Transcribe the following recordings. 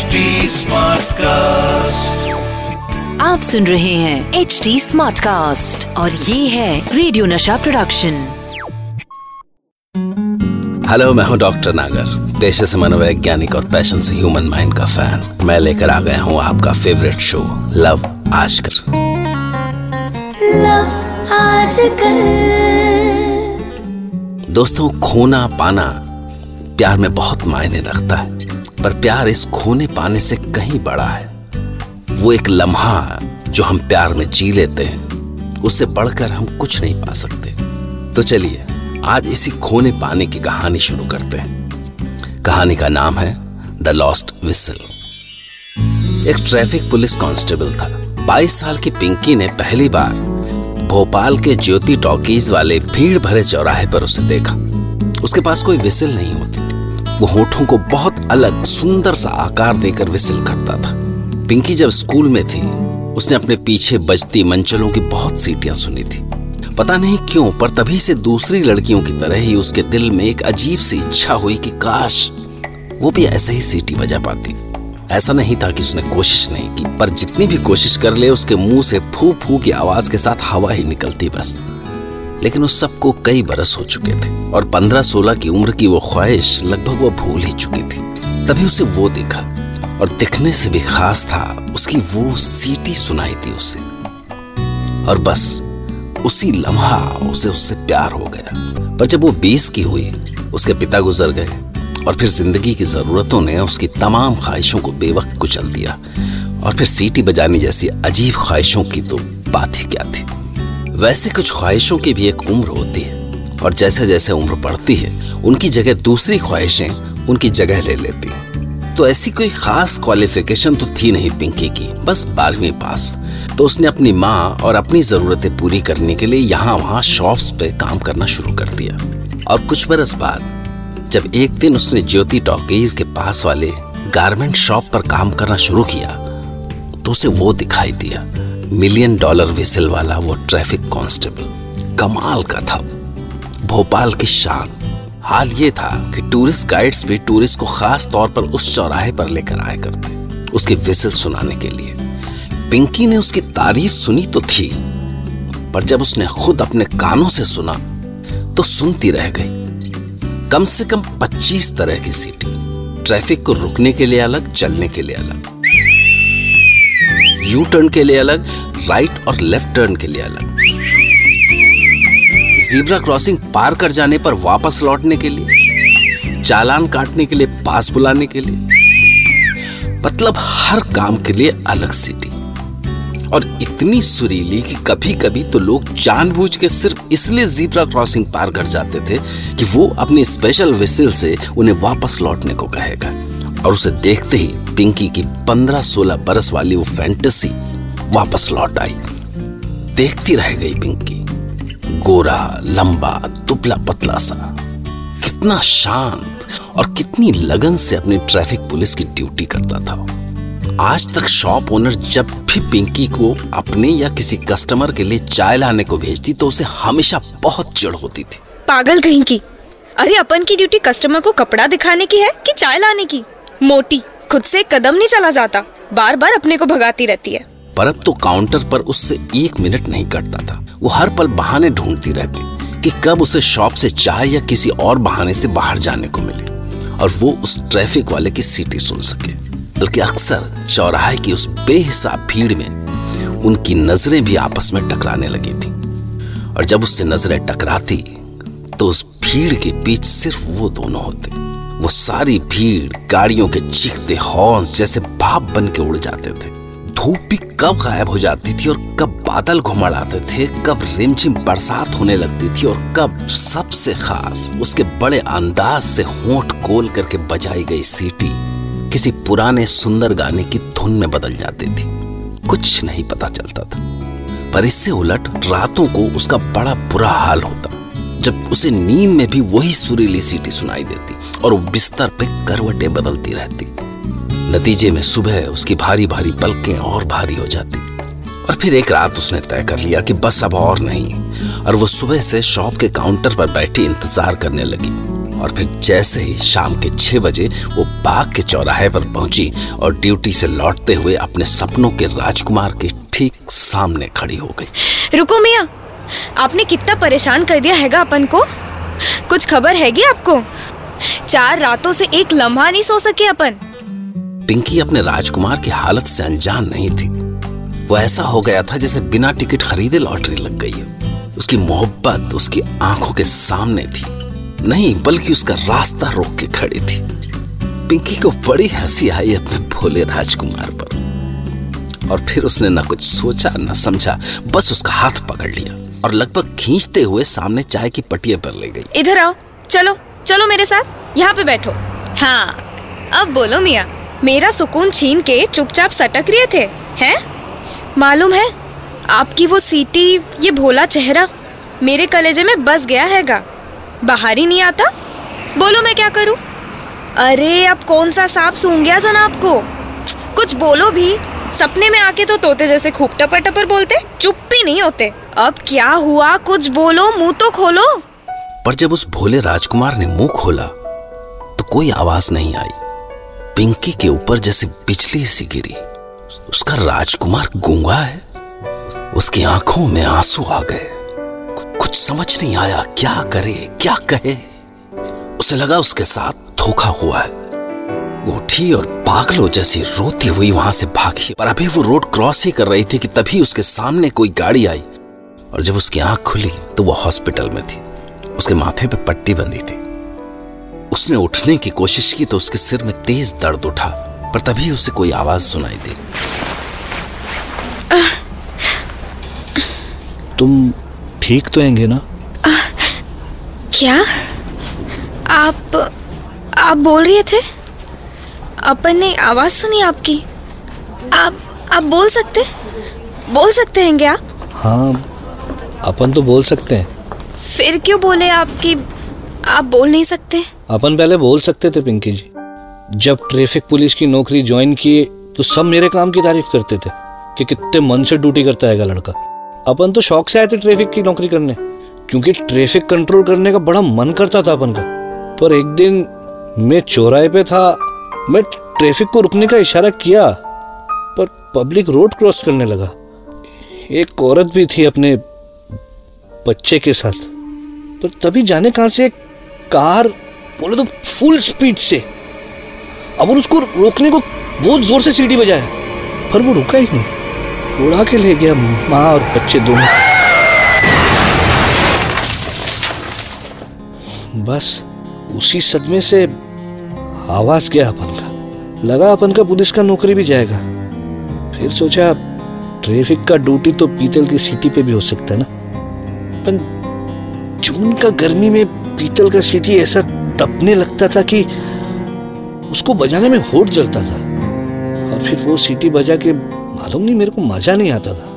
HD cast आप सुन रहे हैं एच डी स्मार्ट कास्ट और ये है रेडियो नशा प्रोडक्शन हेलो मैं हूँ डॉक्टर नागर पेशे से मनोवैज्ञानिक और पैशन से ह्यूमन माइंड का फ़ैन मैं लेकर आ गया हूँ आपका favourite show love Aajkal love Aajkal दोस्तों खोना पाना प्यार में बहुत मायने रखता है। पर प्यार इस खोने पाने से कहीं बड़ा है। वो एक लम्हा जो हम प्यार में जी लेते हैं। उससे बढ़कर हम कुछ नहीं पा सकते। तो चलिए, आज इसी खोने पाने की कहानी शुरू करते हैं। कहानी का नाम है द लॉस्ट विसल एक ट्रैफ़िक पुलिस कांस्टेबल था। 22 साल की पिंकी ने पहली बार भोपाल के ज्योति टॉकीज वाले भीड़ भरे चौराहे पर उसे देखा। उसके पास कोई विसिल नहीं होती। वो होठों को बहुत अलग, सुंदर सा आकार देकर विसिल करता था। पिंकी जब स्कूल में थी, उसने अपने पीछे बजती मंचलों की बहुत सीटियाँ सुनी थी। पता नहीं क्यों, पर तभी से दूसरी लड़कियों की तरह ही उसके दिल में एक अजीब सी इच्छा हुई कि काश वो भी ऐसे ही सीटी बजा पाती। ऐसा नहीं था कि उसने कोशिश नहीं की, पर जितनी भी कोशिश कर ले, उसके मुँह से फू फू की आवाज़ के साथ हवा ही निकलती बस। लेकिन उस सबको कई बरस हो चुके थे और पंद्रह सोलह की उम्र की वो ख्वाहिश लगभग वो भूल ही चुकी थी। तभी उसे वो देखा और दिखने से भी खास था उसकी वो सीटी सुनाई थी उसे। और बस, उसी लम्हा उसे उससे प्यार हो गया। पर जब वो बीस की हुई, उसके पिता गुजर गए और फिर ज़िंदगी की जरूरतों ने उसकी तमाम ख्वाहिशों को बेवक्त कुचल दिया और फिर सीटी बजाने जैसी अजीब ख्वाहिशों की तो बात ही क्या थी? वैसे कुछ ख्वाहिशों की भी एक उम्र होती है, और जैसे जैसे उम्र बढ़ती है, उनकी जगह दूसरी ख्वाहिशें उनकी जगह ले लेती हैं। तो ऐसी कोई खास क्वालिफिकेशन तो थी नहीं पिंकी की, बस बारहवीं पास। तो उसने अपनी माँ और अपनी जरूरतें पूरी करने के लिए यहाँ वहाँ शॉप्स पे काम करना शुरू कर दिया। और कुछ बरस बाद, जब एक दिन उसने ज्योति टॉकीज के पास वाले गारमेंट शॉप पर काम करना शुरू किया तो उसे वो दिखाई दिया। मिलियन डॉलर विसिल वाला वो ट्रैफ़िक कांस्टेबल। कमाल का था। भोपाल की शान। हाल ये था कि टूरिस्ट गाइड्स भी टूरिस्ट को खास तौर पर उस चौराहे पर लेकर आया करते उसके विसिल सुनाने के लिए। पिंकी ने उसकी तारीफ़ सुनी तो थी, पर जब उसने खुद अपने कानों से सुना तो सुनती रह गई। कम से कम 25 तरह की सीटी। ट्रैफ़िक को रुकने के लिए अलग, चलने के लिए अलग। यू टर्न के लिए अलग राइट और लेफ़्ट टर्न के लिए अलग। जीब्रा क्रॉसिंग पार कर जाने पर वापस लौटने के लिए, चालान काटने के लिए, पास बुलाने के लिए मतलब हर काम के लिए अलग सिटी और इतनी सुरीली कि कभी कभी तो लोग जानबूझ के सिर्फ़ इसलिए जीब्रा क्रॉसिंग पार कर जाते थे कि वो अपनी स्पेशल विसिल से उन्हें वापस लौटने को कहेगा। और उसे देखते ही पिंकी की पंद्रह सोलह बरस वाली वो फैंटेसी वापस लौट आई। देखती रह गई पिंकी। गोरा, लंबा, दुबला पतला सा। कितना शांत और कितनी लगन से अपनी ट्रैफ़िक पुलिस की ड्यूटी करता था आज तक शॉप ओनर जब भी पिंकी को अपने या किसी कस्टमर के लिए चाय लाने को भेजती तो उसे हमेशा बहुत चिड़ होती थी। पागल कहीं की? अरे, अपन की ड्यूटी कस्टमर को कपड़ा दिखाने की है कि चाय लाने की? मोटी, खुद से कदम नहीं चला जाता। बार बार अपने को भगाती रहती है। पर अब तो काउंटर पर उससे एक मिनट नहीं कटता था। वो हर पल बहाने ढूंढती रहती कि कब उसे शॉप से चाय या किसी और बहाने से बाहर जाने को मिले और वो उस ट्रैफ़िक वाले की सीटी सुन सके। बल्कि अक्सर चौराहे की उस बेहिसाब भीड़ में उनकी नज़रें भी आपस में टकराने लगी थी। और जब उससे नज़रें टकराती तो उस भीड़ के बीच सिर्फ़ वो दोनों होते। वो सारी भीड़, गाड़ियों के चीखते हॉर्न जैसे भाप बन के उड़ जाते थे। धूप भी कब गायब हो जाती थी और कब बादल घुमड़ आते थे, कब रिमझिम बरसात होने लगती थी और कब सबसे खास उसके बड़े अंदाज से होंठ कोल करके बजाई गई सीटी किसी पुराने सुंदर गाने की धुन में बदल जाती थी। कुछ नहीं पता चलता था, पर इससे उलट रातों को उसका बड़ा बुरा हाल होता। जब उसे नींद में भी वही सुरीली सीटी सुनाई देती और वो बिस्तर पे करवटें बदलती रहती। नतीजे में सुबह उसकी भारी भारी पलकें और भारी हो जाती और फिर एक रात उसने तय कर लिया कि बस अब और नहीं। और वो सुबह से शॉप के काउंटर पर बैठी इंतज़ार करने लगी और फिर जैसे ही शाम के छह बजे वो बाग के चौराहे पर पहुँची और ड्यूटी से लौटते हुए अपने सपनों के राजकुमार के ठीक सामने खड़ी हो गई। रुको मिया आपने कितना परेशान कर दिया हैगा अपन को? कुछ खबर हैगी आपको? चार रातों से एक लम्हा नहीं सो सके अपन। पिंकी अपने राजकुमार की हालत से अनजान नहीं थी। वो ऐसा हो गया था जैसे बिना टिकट खरीदे लॉटरी लग गई उसकी मोहब्बत उसकी आँखों के सामने थी। नहीं, बल्कि उसका रास्ता रोक के खड़ी थी। पिंकी को बड़ी हँसी आई अपने भोले राजकुमार पर। और फिर उसने न कुछ सोचा, ना समझा, बस उसका हाथ पकड़ लिया। और लगभग खींचते हुए सामने चाय की पटिया पर ले गई। इधर आओ। चलो चलो मेरे साथ। यहाँ पे बैठो। हाँ अब बोलो मिया, मेरा सुकून छीन के चुपचाप सटक रहे थे, हैं? मालूम है, आपकी वो सीटी, ये भोला चेहरा, मेरे कलेजे में बस गया हैगा। बाहर ही नहीं आता? बोलो मैं क्या करूँ? अरे, अब कौन सा सांप सूंघ गया जनाब को? कुछ बोलो भी। सपने में आके तो तोते जैसे खूब टपर टपर बोलते चुप भी नहीं होते। अब क्या हुआ? कुछ बोलो, मुँह तो खोलो। पर जब उस भोले राजकुमार ने मुँह खोला तो कोई आवाज़ नहीं आई। पिंकी के ऊपर जैसे बिजली सी गिरी। उसका राजकुमार गूँगा है। उसकी आँखों में आँसू आ गए। कुछ समझ नहीं आया, क्या करे, क्या कहे। उसे लगा उसके साथ धोखा हुआ है। उठी और पागलों जैसी रोती हुई वहाँ से भागी। पर अभी वो रोड क्रॉस ही कर रही थी कि तभी उसके सामने कोई गाड़ी आई। और जब उसकी आँख खुली तो वो हॉस्पिटल में थी। उसके माथे पे पट्टी बंधी थी। उसने उठने की कोशिश की तो उसके सिर में तेज दर्द उठा पर तभी उसे कोई आवाज़ सुनाई दी। तुम ठीक तो हैंगे ना? आ, क्या? आप आप बोल रहे थे? अपन ने आवाज़ सुनी आपकी? आप आप बोल सकते? बोल सकते हैं क्या? हाँ अपन तो बोल सकते हैं। फिर क्यों बोले आपकी? आप बोल नहीं सकते। अपन पहले बोल सकते थे पिंकी जी। जब ट्रैफ़िक पुलिस की नौकरी ज्वाइन किए तो सब मेरे काम की तारीफ़ करते थे कि कितने मन से ड्यूटी करता है लड़का। अपन तो शौक से आए थे ट्रैफ़िक की नौकरी करने क्योंकि ट्रैफ़िक कंट्रोल करने का बड़ा मन करता था अपन का। पर एक दिन मैं चौराहे पे था मैं ट्रैफ़िक को रुकने का इशारा किया, पर पब्लिक रोड क्रॉस करने लगा। एक औरत भी थी अपने बच्चे के साथ। पर तभी जाने कहाँ से कार, बोले तो फुल स्पीड से। अब उसको रोकने को बहुत ज़ोर से सीढ़ी बजाया। पर वो रुका ही नहीं। उड़ा के ले गया माँ और बच्चे दोनों। बस उसी सदमे से आवाज़ गया अपन का? लगा अपन का पुलिस का नौकरी भी जाएगा। फिर सोचा, ट्रैफ़िक का ड्यूटी तो पीतल की सीटी पे भी हो सकता है ना? पर जून का गर्मी में पीतल का सीटी ऐसा तपने लगता था कि उसको बजाने में होठ जलता था। और फिर वो सीटी बजा के मालूम नहीं, मेरे को मज़ा नहीं आता था।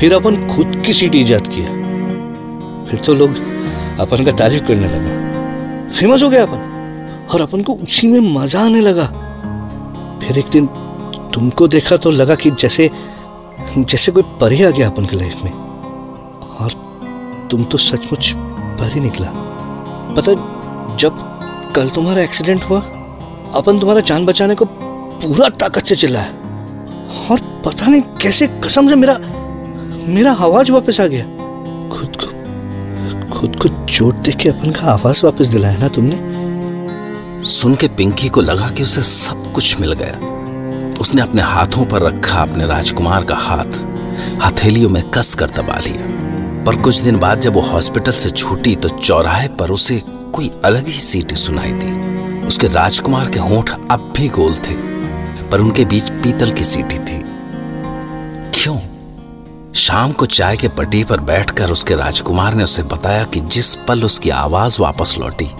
फिर अपन खुद की सीटी ईजाद किया। फिर तो लोग अपन का तारीफ़ करने लगा। फ़ेमस हो गया अपन। और अपन को उसी में मज़ा आने लगा। फिर एक दिन तुमको देखा तो लगा कि जैसे जैसे कोई परी आ गया अपन के लाइफ में। और तुम तो सचमुच परी निकला। पता जब कल तुम्हारा एक्सीडेंट हुआ, अपन तुम्हारा जान बचाने को पूरा ताकत से चिल्लाया। और पता नहीं कैसे कसम से मेरा मेरा आवाज़ वापस आ गया। खुद को खुद को चोट देख के अपन का आवाज़ वापस दिलाया ना तुमने? सुन के पिंकी को लगा कि उसे सब कुछ मिल गया। उसने अपने हाथों पर रखा अपने राजकुमार का हाथ। हथेलियों में कस कर दबा लिया। पर कुछ दिन बाद जब वो हॉस्पिटल से छूटी तो चौराहे पर उसे कोई अलग ही सीटी सुनाई दी। उसके राजकुमार के होंठ अब भी गोल थे, पर उनके बीच पीतल की सीटी थी। क्यों? शाम को चाय के पट्टी पर बैठकर उसके राजकुमार ने उसे बताया कि जिस पल उसकी आवाज़ वापस लौटी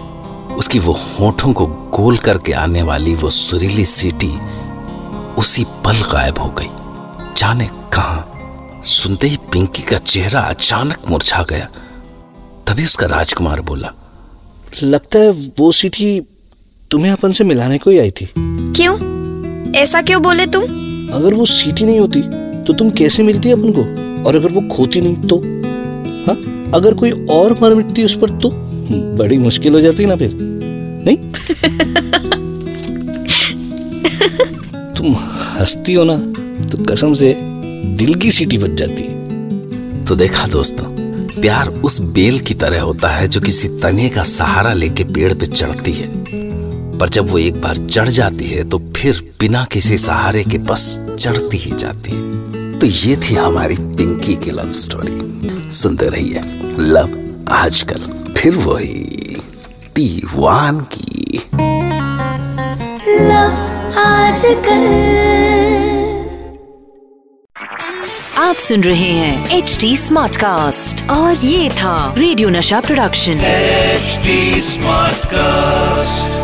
उसकी वो होठों को गोल करके आने वाली वो सुरीली सीटी उसी पल गायब हो गई। जाने कहा? सुनते ही पिंकी का चेहरा अचानक मुरझा गया। तभी उसका राजकुमार बोला लगता है वो सीटी तुम्हें अपन से मिलाने को ही आई थी। क्यों? ऐसा क्यों बोले तुम? अगर वो सीटी नहीं होती तो तुम कैसे मिलती अपन को? और अगर वो खोती नहीं तो? हा? अगर कोई और मर मिटती उस पर तो? बड़ी मुश्किल हो जाती ना फिर। नहीं? तुम हंसती हो ना तो कसम से दिल की सीटी बज जाती है। तो देखा दोस्तों प्यार उस बेल की तरह होता है जो किसी तने का सहारा लेके पेड़ पे चढ़ती है। पर जब वो एक बार चढ़ जाती है तो फिर बिना किसी सहारे के बस चढ़ती ही जाती है। तो ये थी हमारी पिंकी की लव स्टोरी सुनते रहिए लव आजकल। फिर वही दीवान की। आप सुन रहे हैं एच डी स्मार्ट कास्ट और ये था रेडियो नशा प्रोडक्शन। HD smart Smartcast.